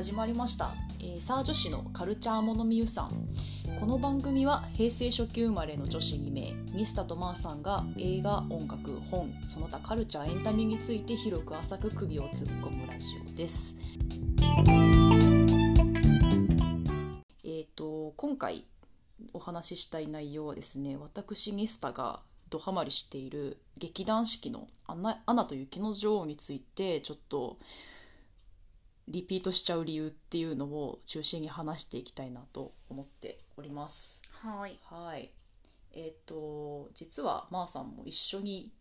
始まりました、えー、サー女子のカルチャーモノミユさん。この番組は平成初期生まれの女子2名ミスタとマーさんが映画音楽本その他カルチャーエンタメについて広く浅く首を突っ込むラジオです。えっ、と今回お話ししたい内容はですね私ミスタがドハマりしている劇団四季のアナ「アナと雪の女王」についてちょっとリピートしちゃう理由っていうのを中心に話していきたいなと思っております。はい。はい。えっ、と実はまーさんも一緒に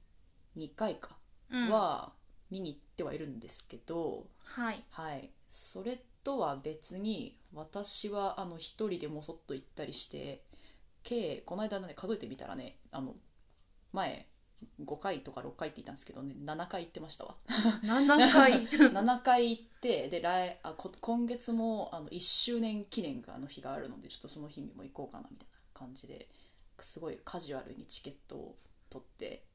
2回かうんは見に行ってはいるんですけど、はい。はい。それとは別に私はあの一人でもそっと行ったりして計この間ね数えてみたらねあの前5回とか6回って言ったんですけどね7回行ってましたわ。7回。7回行ってで来あこ今月もあの1周年記念があの日があるのでちょっとその日にも行こうかなみたいな感じですごいカジュアルにチケットを取って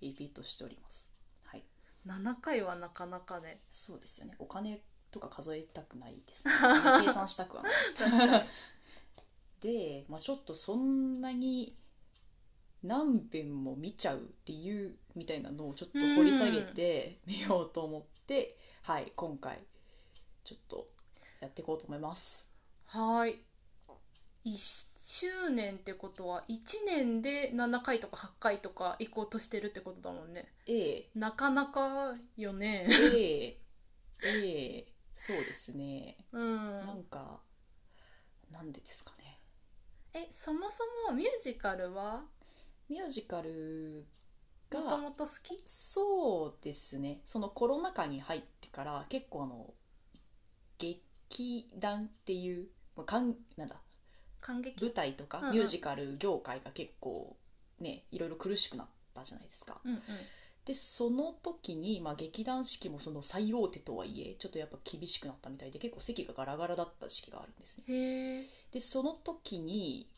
リピートしておりますはい7回はなかなかね。そうですよねお金とか数えたくないですね計算したくはない。で、まあ、ちょっとそんなに何遍も見ちゃう理由みたいなのをちょっと掘り下げてみようと思って、はい今回ちょっとやっていこうと思いますはい。1周年ってことは1年で7回とか8回とか行こうとしてるってことだもんね。A なかなかよね。A A そうですねうん。なんかなんでですかねえ、そもそもミュージカルはミュージカルもとがもと好き？そうですねそのコロナ禍に入ってから結構あの劇団っていうまあかんなんだ感激？舞台とかうんうんミュージカル業界が結構ねいろいろ苦しくなったじゃないですか。うんうん。でその時に、まあ、劇団四季もその最大手とはいえちょっとやっぱ厳しくなったみたいで結構席がガラガラだった時期があるんですね。へえ。でその時に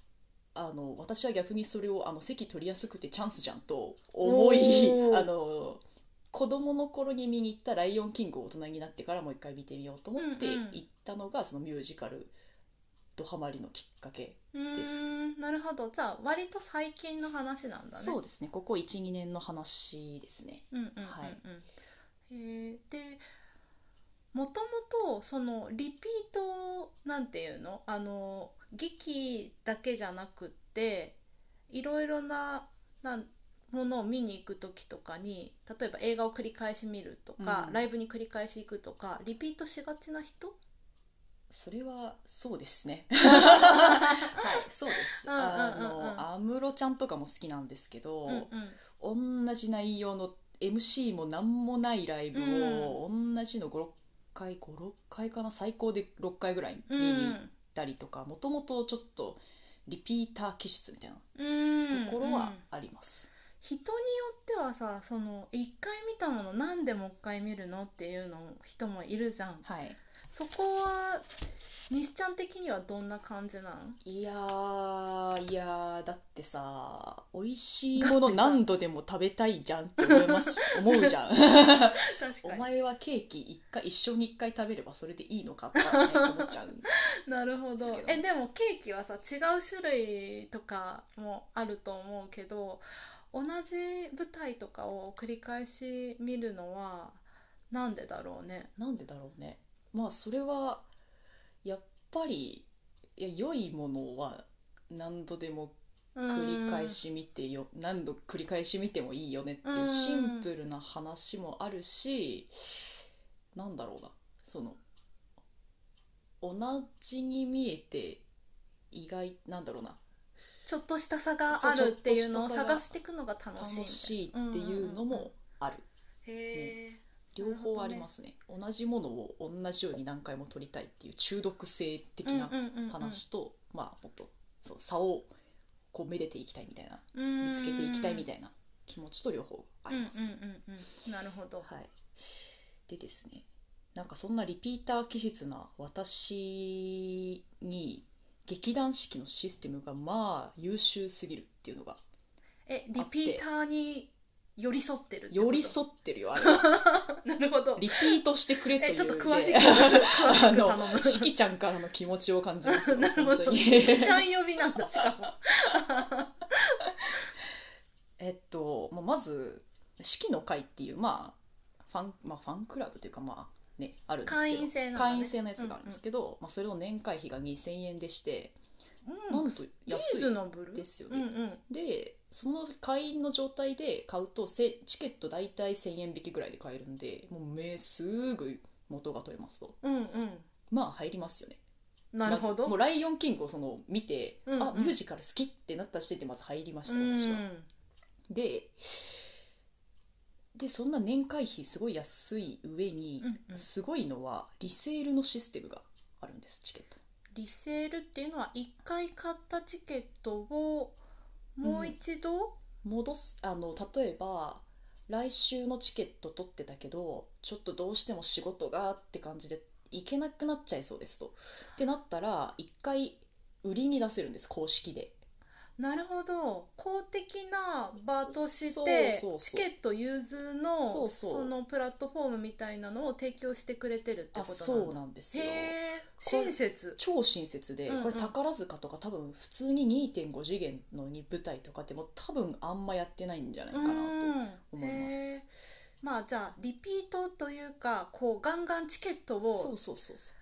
あの私は逆にそれをあの席取りやすくてチャンスじゃんと思いあの子供の頃に見に行った「ライオンキング」を大人になってからもう一回見てみようと思ってうんうん。行ったのが、そのミュージカルドハマりのきっかけうーん。なるほど。じゃあ割と最近の話なんだね。そうですね。ここ12年の話ですね。うんうんうんうん、はい。えー。でもともとそのリピートなんていうの？あの劇だけじゃなくっていろいろななんものを見に行く時とかに例えば映画を繰り返し見るとか、うん。ライブに繰り返し行くとかリピートしがちな人？それはそうですね。はいそうです。うんうんうんうん。あの安室ちゃんとかも好きなんですけど、同じ内容の MC も何もないライブを同じの56回56回かな最高で6回ぐらい見に行ったりとかもともとちょっとリピーター気質みたいなうん。ところはうんあります、人によってはさその一回見たものなんでもう一回見るのっていうの人もいるじゃん。はいそこは西ちゃん的にはどんな感じなのいやーいやーだってさ美味しいもの何度でも食べたいじゃんって思います 思うじゃん。確お前はケーキ一回一生に一回食べればそれでいいのかって、ね、思っちゃう なるほど。えでもケーキはさ違う種類とかもあると思うけど同じ舞台とかを繰り返し見るのはなんでだろうね？なんでだろうね？まあそれはやっぱりいや良いものは何度でも繰り返し見てよ何度繰り返し見てもいいよねっていううん。シンプルな話もあるしなんだろうな。その同じに見えて意外なんだろうな。ちょっとした差があるっていうのを探していくのが楽しい楽しいっていうのもある。へえ両方ありますね。同じものを同じように何回も撮りたいっていう中毒性的な話と、まあもっとそう差をこうめでていきたいみたいな見つけていきたいみたいな気持ちと両方あります、うんうんうんうん、なるほど、はい、でですねなんかそんなリピーター気質な私に劇団四季のシステムがまあ優秀すぎるっていうのがえリピーターに寄り添ってるってこと？寄り添ってるよあれは。なるほど。リピートしてくれというえちょっと詳しくで詳しあのく頼む。しきちゃんからの気持ちを感じますよ なるほど。しきちゃん呼びなんだしかえっと、まあ、まず「四季の会」っていうまあファン,、まあ、ファンクラブというかまあねあるんですけど。会員制なんだね。会員制のやつがあるんですけど、まあ、それの年会費が2000円でして、うん。ん、と安い。ですよね、うんうん。でその会員の状態で買うとせチケット大体1000円引きぐらいで買えるんでもうめすぐ元が取れますと。うんうん。まあ入りますよね。なるほど、まずもう「ライオンキング」をその見て、うんうん。あミュージカル好きってなった時点でまず入りましたうん。私は、ででそんな年会費すごい安い上に、うんうん。すごいのはリセールのシステムがあるんですチケットリセールっていうのは1回買ったチケットをもう一度、戻すあの例えば来週のチケット取ってたけどちょっとどうしても仕事がって感じで行けなくなっちゃいそうですと。ってなったら1回売りに出せるんです公式でなるほど。公的な場としてチケット融通のそのプラットフォームみたいなのを提供してくれてるってあことそなんだ。うなんですよ。親切。超親切で、うんうん。これ宝塚とか多分普通に2.5次元のに舞台とかでも多分あんまやってないんじゃないかなと思います。まあじゃあリピートというかこうガンガンチケットをそうそうそうそう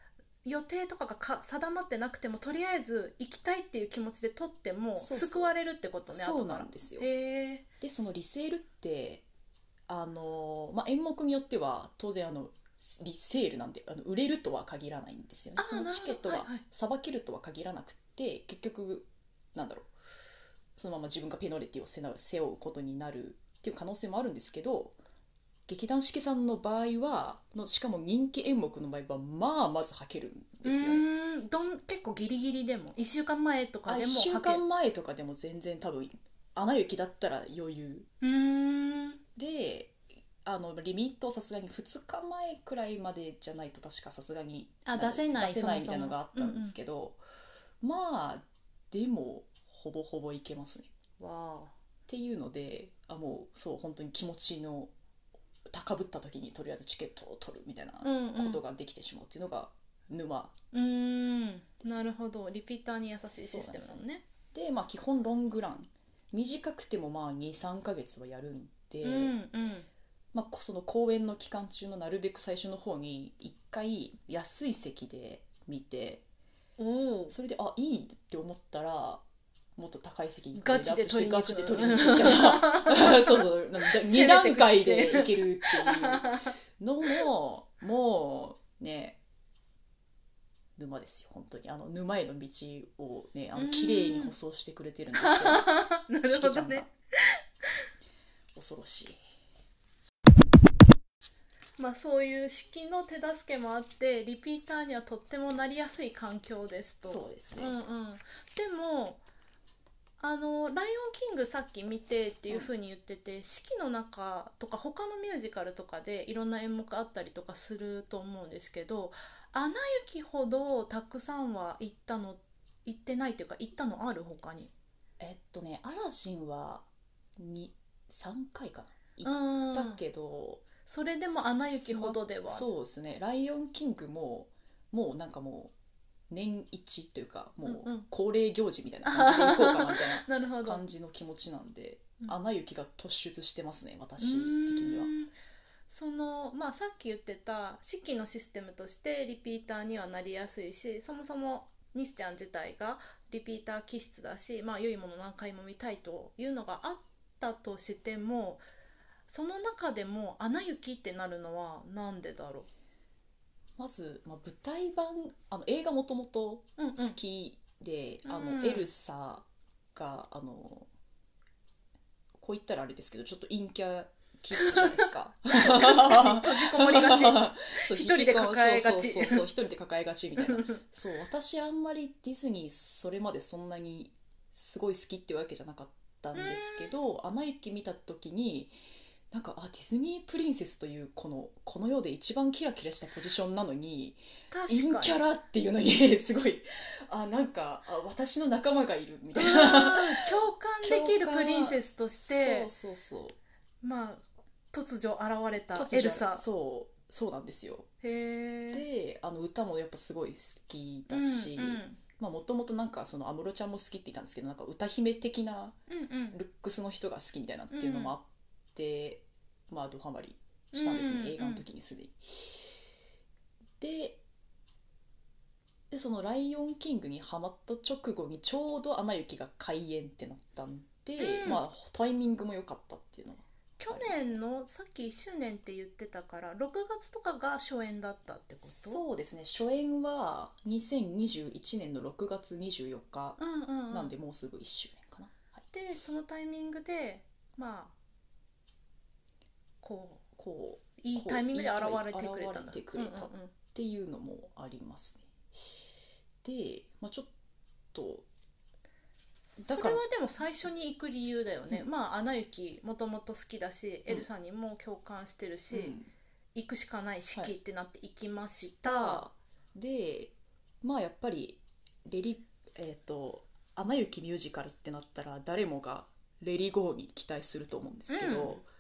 予定とかがか定まってなくてもとりあえず行きたいっていう気持ちで取ってもそうそう。救われるってことねそう後から。なんですよ。へえ。でそのリセールってあの、まあ、演目によっては当然あのリセールなんであの売れるとは限らないんですよね。あーそのチケットがなるほどはいはい。さばけるとは限らなくて結局なんだろう。そのまま自分がペナルティを背な背負うことになるっていう可能性もあるんですけど劇団四季さんの場合はのしかも人気演目の場合はまあまず履けるんうですよ。ね。ーんどん結構ギリギリでも1週間前とかあで1週も履ける。間前とかでも全然多分「アナ雪」だったら余裕。うーん。であのリミットをさすがに2日前くらいまでじゃないと確かさすがにあ出せない出せないみたいなのがあったんですけど、まあでもほぼほぼいけますね。っわていうのであもうそう本当に気持ちの高ぶった時にとりあえずチケットを取るみたいなことができてしまうっていうのが沼。うーん。なるほど。リピーターに優しいシステムなのね。で、まあ、基本ロングラン。短くてもまあ23ヶ月はやるんで、うんうん。まあ、こその公演の期間中のなるべく最初の方に一回安い席で見てそれであいいって思ったらもっと高い席にガチで取りに行く。ガチで取りに行くみた いなそうそうなんか2段階でいけるっていうのももうね沼ですよ本当に。あの沼への道をねあの綺麗に舗装してくれてるんですよ。なるほどね。恐ろしい。まあそういう式の手助けもあってリピーターにはとってもなりやすい環境ですと。そうですね、うんうん、でもあの「ライオンキング」さっき見てっていうふうに言ってて、四季の中とか他のミュージカルとかでいろんな演目あったりとかすると思うんですけど「アナ雪」ほどたくさんは行ったの行ってないっていうか行ったのある他に？えっとねアラジンはに3回かな？うん行ったけど、それでも「アナ雪」ほどでは。そうですね「ライオンキングも」もうなんかもう年一というかもうんううん。恒例行事みたいな感じで行こうかなみたいな るほど。な感じの気持ちなんで「うんアナ雪」が突出してますね私的うーには。んそのまあさっき言ってた四季のシステムとしてリピーターにはなりやすいしそもそも西ちゃん自体がリピーター気質だし、まあ、良いもの何回も見たいというのがあったとしてもその中でも「アナ雪」ってなるのはなんでだろまず、まあ、舞台版あの映画もともとう、うんうん、好きで、あうん。のエルサがあのこう言ったらあれですけどちょっと陰キャ気質じゃないですか。閉じこもりがち。一人で抱えがち。そうそうそうそう一人で抱えがちみたいな。そう私あんまりディズニーそれまでそんなにすごい好きってわけじゃなかったんですけど「アナ雪」見た時になんかあディズニープリンセスというこのこの世で一番キラキラしたポジションなのに確陰かに。キャラっていうのに すごいあなんかあ私の仲間がいるみたいな。うん共感できるプリンセスとしてそうそうそうまあ突如現れたエルサ。そうそうなんですよ。へえであの歌もやっぱすごい好きだしまあもともとなんかその安室ちゃんも好きって言ったんですけどなんか歌姫的なうんうん。ルックスの人が好きみたいなっていうのもあって、まあドハマりしたんですね、うんうんうん。映画の時にすでに。ででその「ライオンキング」にハマった直後にちょうど「アナ雪」が開演ってなったんで、うん。まあタイミングも良かったっていうのは去年のさっき1周年って言ってたから6月とかが初演だったってこと？そうですね。初演は2021年の6月24日なんでもうすぐ1周年かな、はい、でそのタイミングでまあこうこういいタイミングで現れてくれたっていうのもありますね。で、まあ、ちょっとそれはでも最初に行く理由だよね、うんまあ「アナ雪」もともと好きだし、うんエルさんにも共感してるし、うん。行くしかない式ってなって行きました、たでまあやっぱりレリえっ、と「アナ雪ミュージカル」ってなったら誰もが「レリゴー」に期待すると思うんですけど、うん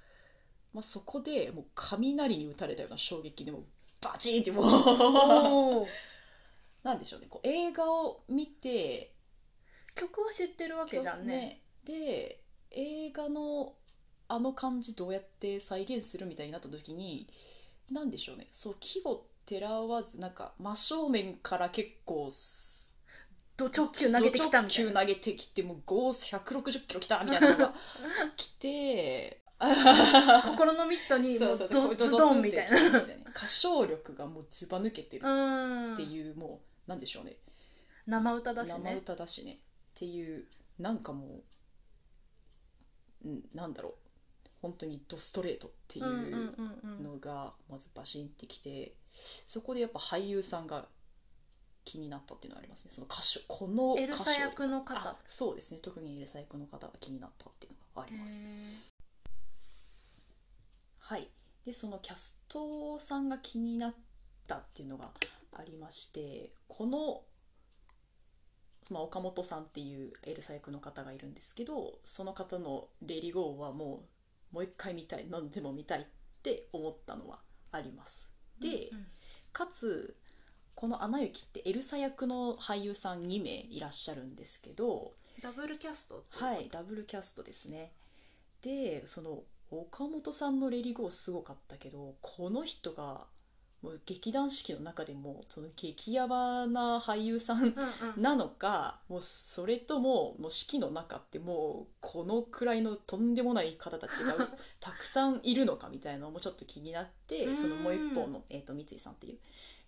まあ、そこでもう雷に打たれたような衝撃でもうバチンってもう なんでしょうね。こう映画を見て曲は知ってるわけじゃんね。で映画のあの感じどうやって再現するみたいになった時に何でしょうね。そう規模てらわずなんか真正面から結構すド直球投げてきたみたいなド直球投げてきてもうゴース160キロきたみたいなのが来て心のミットにもうそうそうそうズズドンみたいな。歌唱力がもうずば抜けてる。うん。っていう、もうなんでしょうね。生歌だし生ね歌だしね。っていうなんかもう、うん、なんだろう。本当にドストレートっていうのがまずバシンってきてそこでやっぱ俳優さんが気になったっていうのはありますね。その歌手このエルサ役の方。あそうですね。特にエルサ役の方が気になったっていうのがありますはいでそのキャストさんが気になったっていうのがありましてこの、まあ、岡本さんっていうエルサ役の方がいるんですけどその方の「レリゴー」はもうもう一回見たい何でも見たいって思ったのはあります。で、うんかつこの「アナ雪」ってエルサ役の俳優さん2名いらっしゃるんですけどダブルキャストはいダブルキャストですね。でその岡本さんの「レリゴー」すごかったけどこの人がもう劇団四季の中でもその激ヤバな俳優さんなのかもうそれとももう四季の中ってもうこのくらいのとんでもない方たちが たくさんいるのかみたいなのもちょっと気になってうん。そのもう一方の、えー、と三井さんっていう、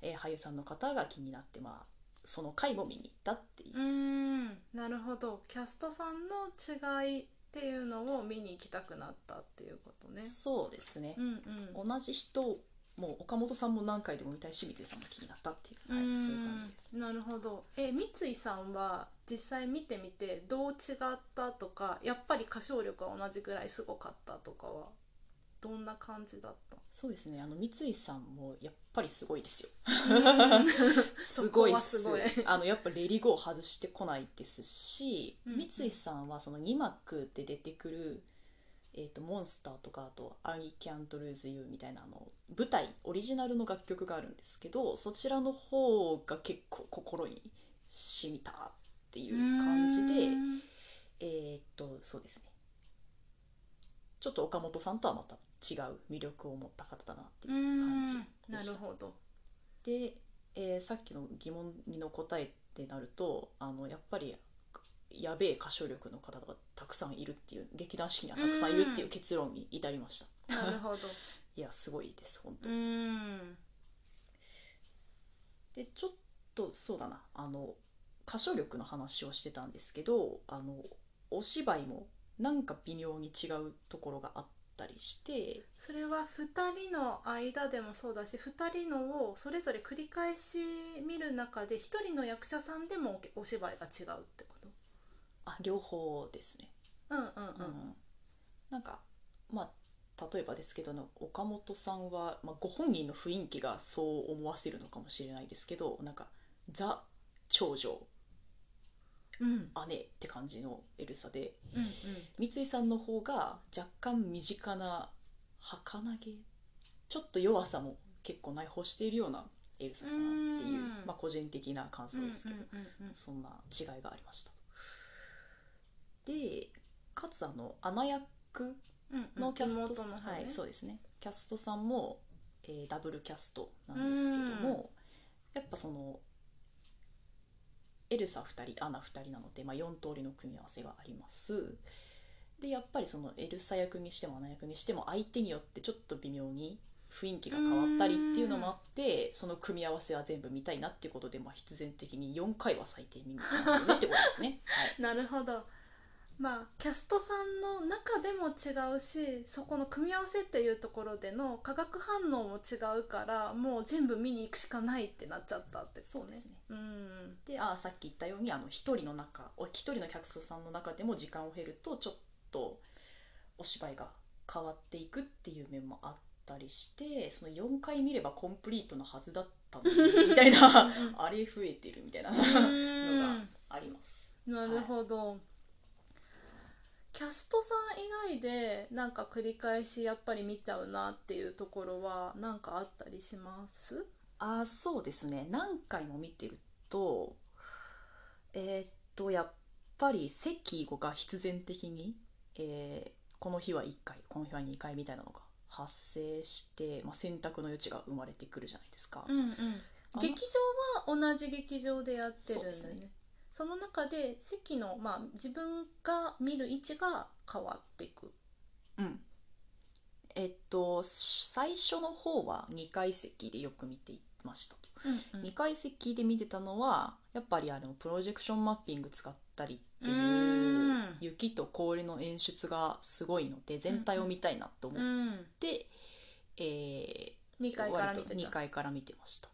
えー俳優さんの方が気になって、まあ、その回も見に行ったっていう。うーん。なるほど。キャストさんの違いっていうのを見に行きたくなったっていうことね。そうですね。う、んうん。同じ人もう岡本さんも何回でも見たいし三井さんも気になったっていう、はい、そういう感じです。なるほど。え三井さんは実際見てみてどう違ったとかやっぱり歌唱力は同じぐらいすごかったとかは？どんな感じだった？そうですねあの三井さんもやっぱりすごいですよ。すそごいっす。あのやっぱレリゴー外してこないですし、うんうん。三井さんはその2幕で出てくる、えー、とモンスターとかあと「I Can't Lose You」みたいなあの舞台オリジナルの楽曲があるんですけどそちらの方が結構心に染みたっていう感じでうん。えーっとそうですね。ちょっと岡本さんとはまた違う魅力を持った方だなっていう感じなでした。るほど。で、えーさっきの疑問の答えってなるとあのやっぱりやべえ歌唱力の方がたくさんいるっていう劇団四季にはたくさんいるっていう結論に至りました、なるほど。いやすごいです本当でちょっとそうだな。あの歌唱力の話をしてたんですけどあのお芝居もなんか微妙に違うところがあったりして。それは2人の間でもそうだし2人のをそれぞれ繰り返し見る中で1人の役者さんでもお芝居が違うってこと。あ両方ですね。うんうんうん。なんかまあ例えばですけどの岡本さんは、まあ、ご本人の雰囲気がそう思わせるのかもしれないですけどなんかザ長女うん姉って感じのエルサで。うん三井さんの方が若干身近な儚げちょっと弱さも結構内包しているようなエルサかなっていううん。まあ、個人的な感想ですけど、うんうんそんな違いがありました。でかつあのアナ役うんうん。のキャスト、妹の方ね。はいそうですね。キャストさんも、えーダブルキャストなんですけども、やっぱそのエルサ2人アナ2人なので、まあ、4通りの組み合わせがあります。でやっぱりそのエルサ役にしてもアナ役にしても相手によってちょっと微妙に雰囲気が変わったりっていうのもあってその組み合わせは全部見たいなっていうことで、まあ、必然的に4回は最低見に行きますよねってことですね。はい。なるほど。まあキャストさんの中でも違うしそこの組み合わせっていうところでの化学反応も違うからもう全部見に行くしかないってなっちゃったってことそうですね。うん。であさっき言ったようにあの1人の中お一人のキャストさんの中でも時間を経るとちょっとお芝居が変わっていくっていう面もあったりしてその4回見ればコンプリートのはずだったのに みたいなあれ増えてるみたいなのがあります。なるほど、キャストさん以外でなんか繰り返しやっぱり見ちゃうなっていうところは何かあったりします？あそうですね。何回も見てるとえーっとやっぱり席が必然的に、えーこの日は1回この日は2回みたいなのが発生して、まあ、選択の余地が生まれてくるじゃないですか。うんうん。劇場は同じ劇場でやってるんですねその中で席の、まあ、自分が見る位置が変わっていく。うん。えっと最初の方は2階席でよく見ていましたと。うん2階席で見てたのはやっぱりあのプロジェクションマッピング使ったりっていう雪と氷の演出がすごいので全体を見たいなと思っうん、て、え2ー階から見てた。割と2階から見てました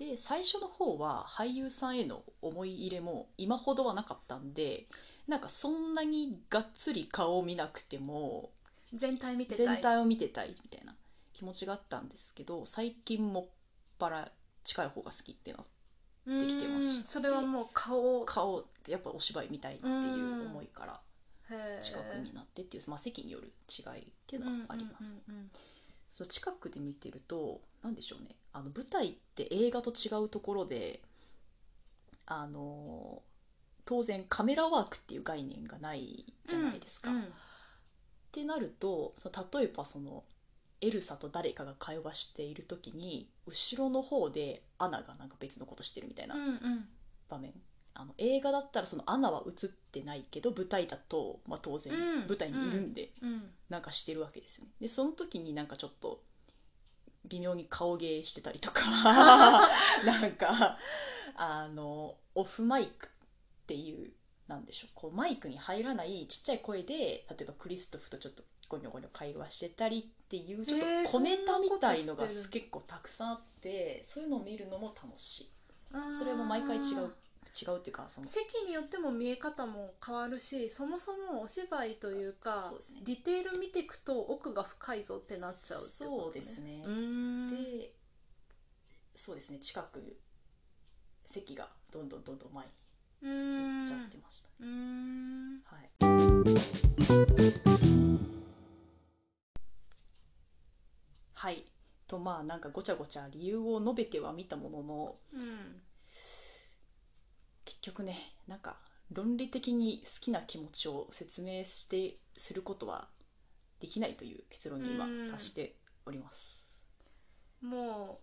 で最初の方は俳優さんへの思い入れも今ほどはなかったんでなんかそんなにがっつり顔を見なくても全体見てたい。全体を見てたいみたいな気持ちがあったんですけど最近もっぱら近い方が好きってなってきてましそれはもう顔顔やっぱお芝居見たいっていう思いから近くになってっていう、まあ、席による違いっていうのはあります、うんうんうんそう近くで見てると何でしょうね。あの舞台って映画と違うところであの当然カメラワークっていう概念がないじゃないですか。うん。ってなるとその例えばそのエルサと誰かが会話している時に後ろの方でアナがなんか別のことしてるみたいなうんうん。場面、あの映画だったらそのアナは映ってないけど舞台だと、まあ、当然うん。舞台にいるんでうん。なんかしてるわけですよね。でその時になんかちょっと微妙に顔芸してたりとか なんかあのオフマイクっていうなんでしょう。こうマイクに入らないちっちゃい声で例えばクリストフとちょっとゴニョゴニョ会話してたりっていうちょっと小ネタみたいのがそんなことしてる。結構たくさんあってそういうのを見るのも楽しい。それも毎回違う違うっていうかその席によっても見え方も変わるしそもそもお芝居というかそうですね。ディテール見ていくと奥が深いぞってなっちゃうってこと、そうですね。うーん。でそうですね。近く席がどんどんどんどん前にう行っちゃってました、ん。はい。はい。とまあなんかごちゃごちゃ理由を述べてはみたもののうん結局ねなんか論理的に好きな気持ちを説明してすることはできないという結論に今うん。達しております、も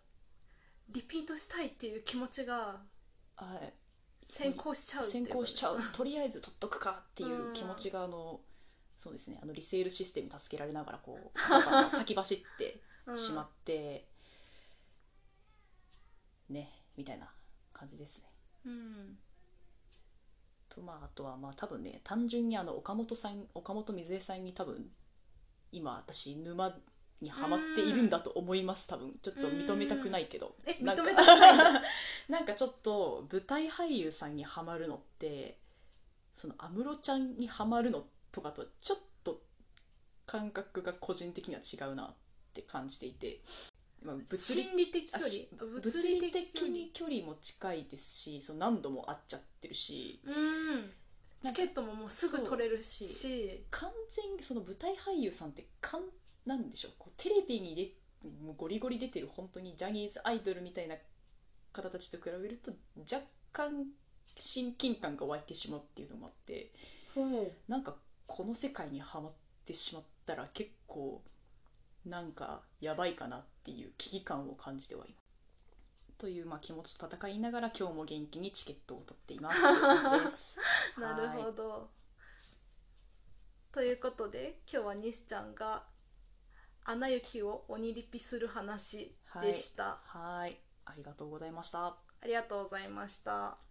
うリピートしたいっていう気持ちがはい先行しちゃう先行しちゃう。とりあえず取っとくかっていう気持ちがあのそうですねあのリセールシステムに助けられながらこう 先走ってうんしまって、ねみたいな感じですね。うんとまああとはまあ多分ね単純にあの岡本さん岡本水江さんに多分今私沼にはまっているんだと思います。多分ちょっと認めたくないけど。えなんか認めたくないんだ なんかちょっと舞台俳優さんにはまるのってその安室ちゃんにはまるのとかとちょっと感覚が個人的には違うなって感じていて、まあ、物理心理的距離？物理的に距離も近いですしその何度も会っちゃってるし。うん。チケットももうすぐ取れるし。完全にその舞台俳優さんってかんなんでしょう？こうテレビに出もうゴリゴリ出てる本当にジャニーズアイドルみたいな方たちと比べると若干親近感が湧いてしまうっていうのもあって。ほなんかこの世界にはまってしまったら結構なんかやばいかなっていう危機感を感じてはいます。というまあ気持ちと戦いながら今日も元気にチケットを取っています。なるほどということで今日は西ちゃんが「アナ雪」を鬼リピする話でした、はい、ありがとうございました。ありがとうございました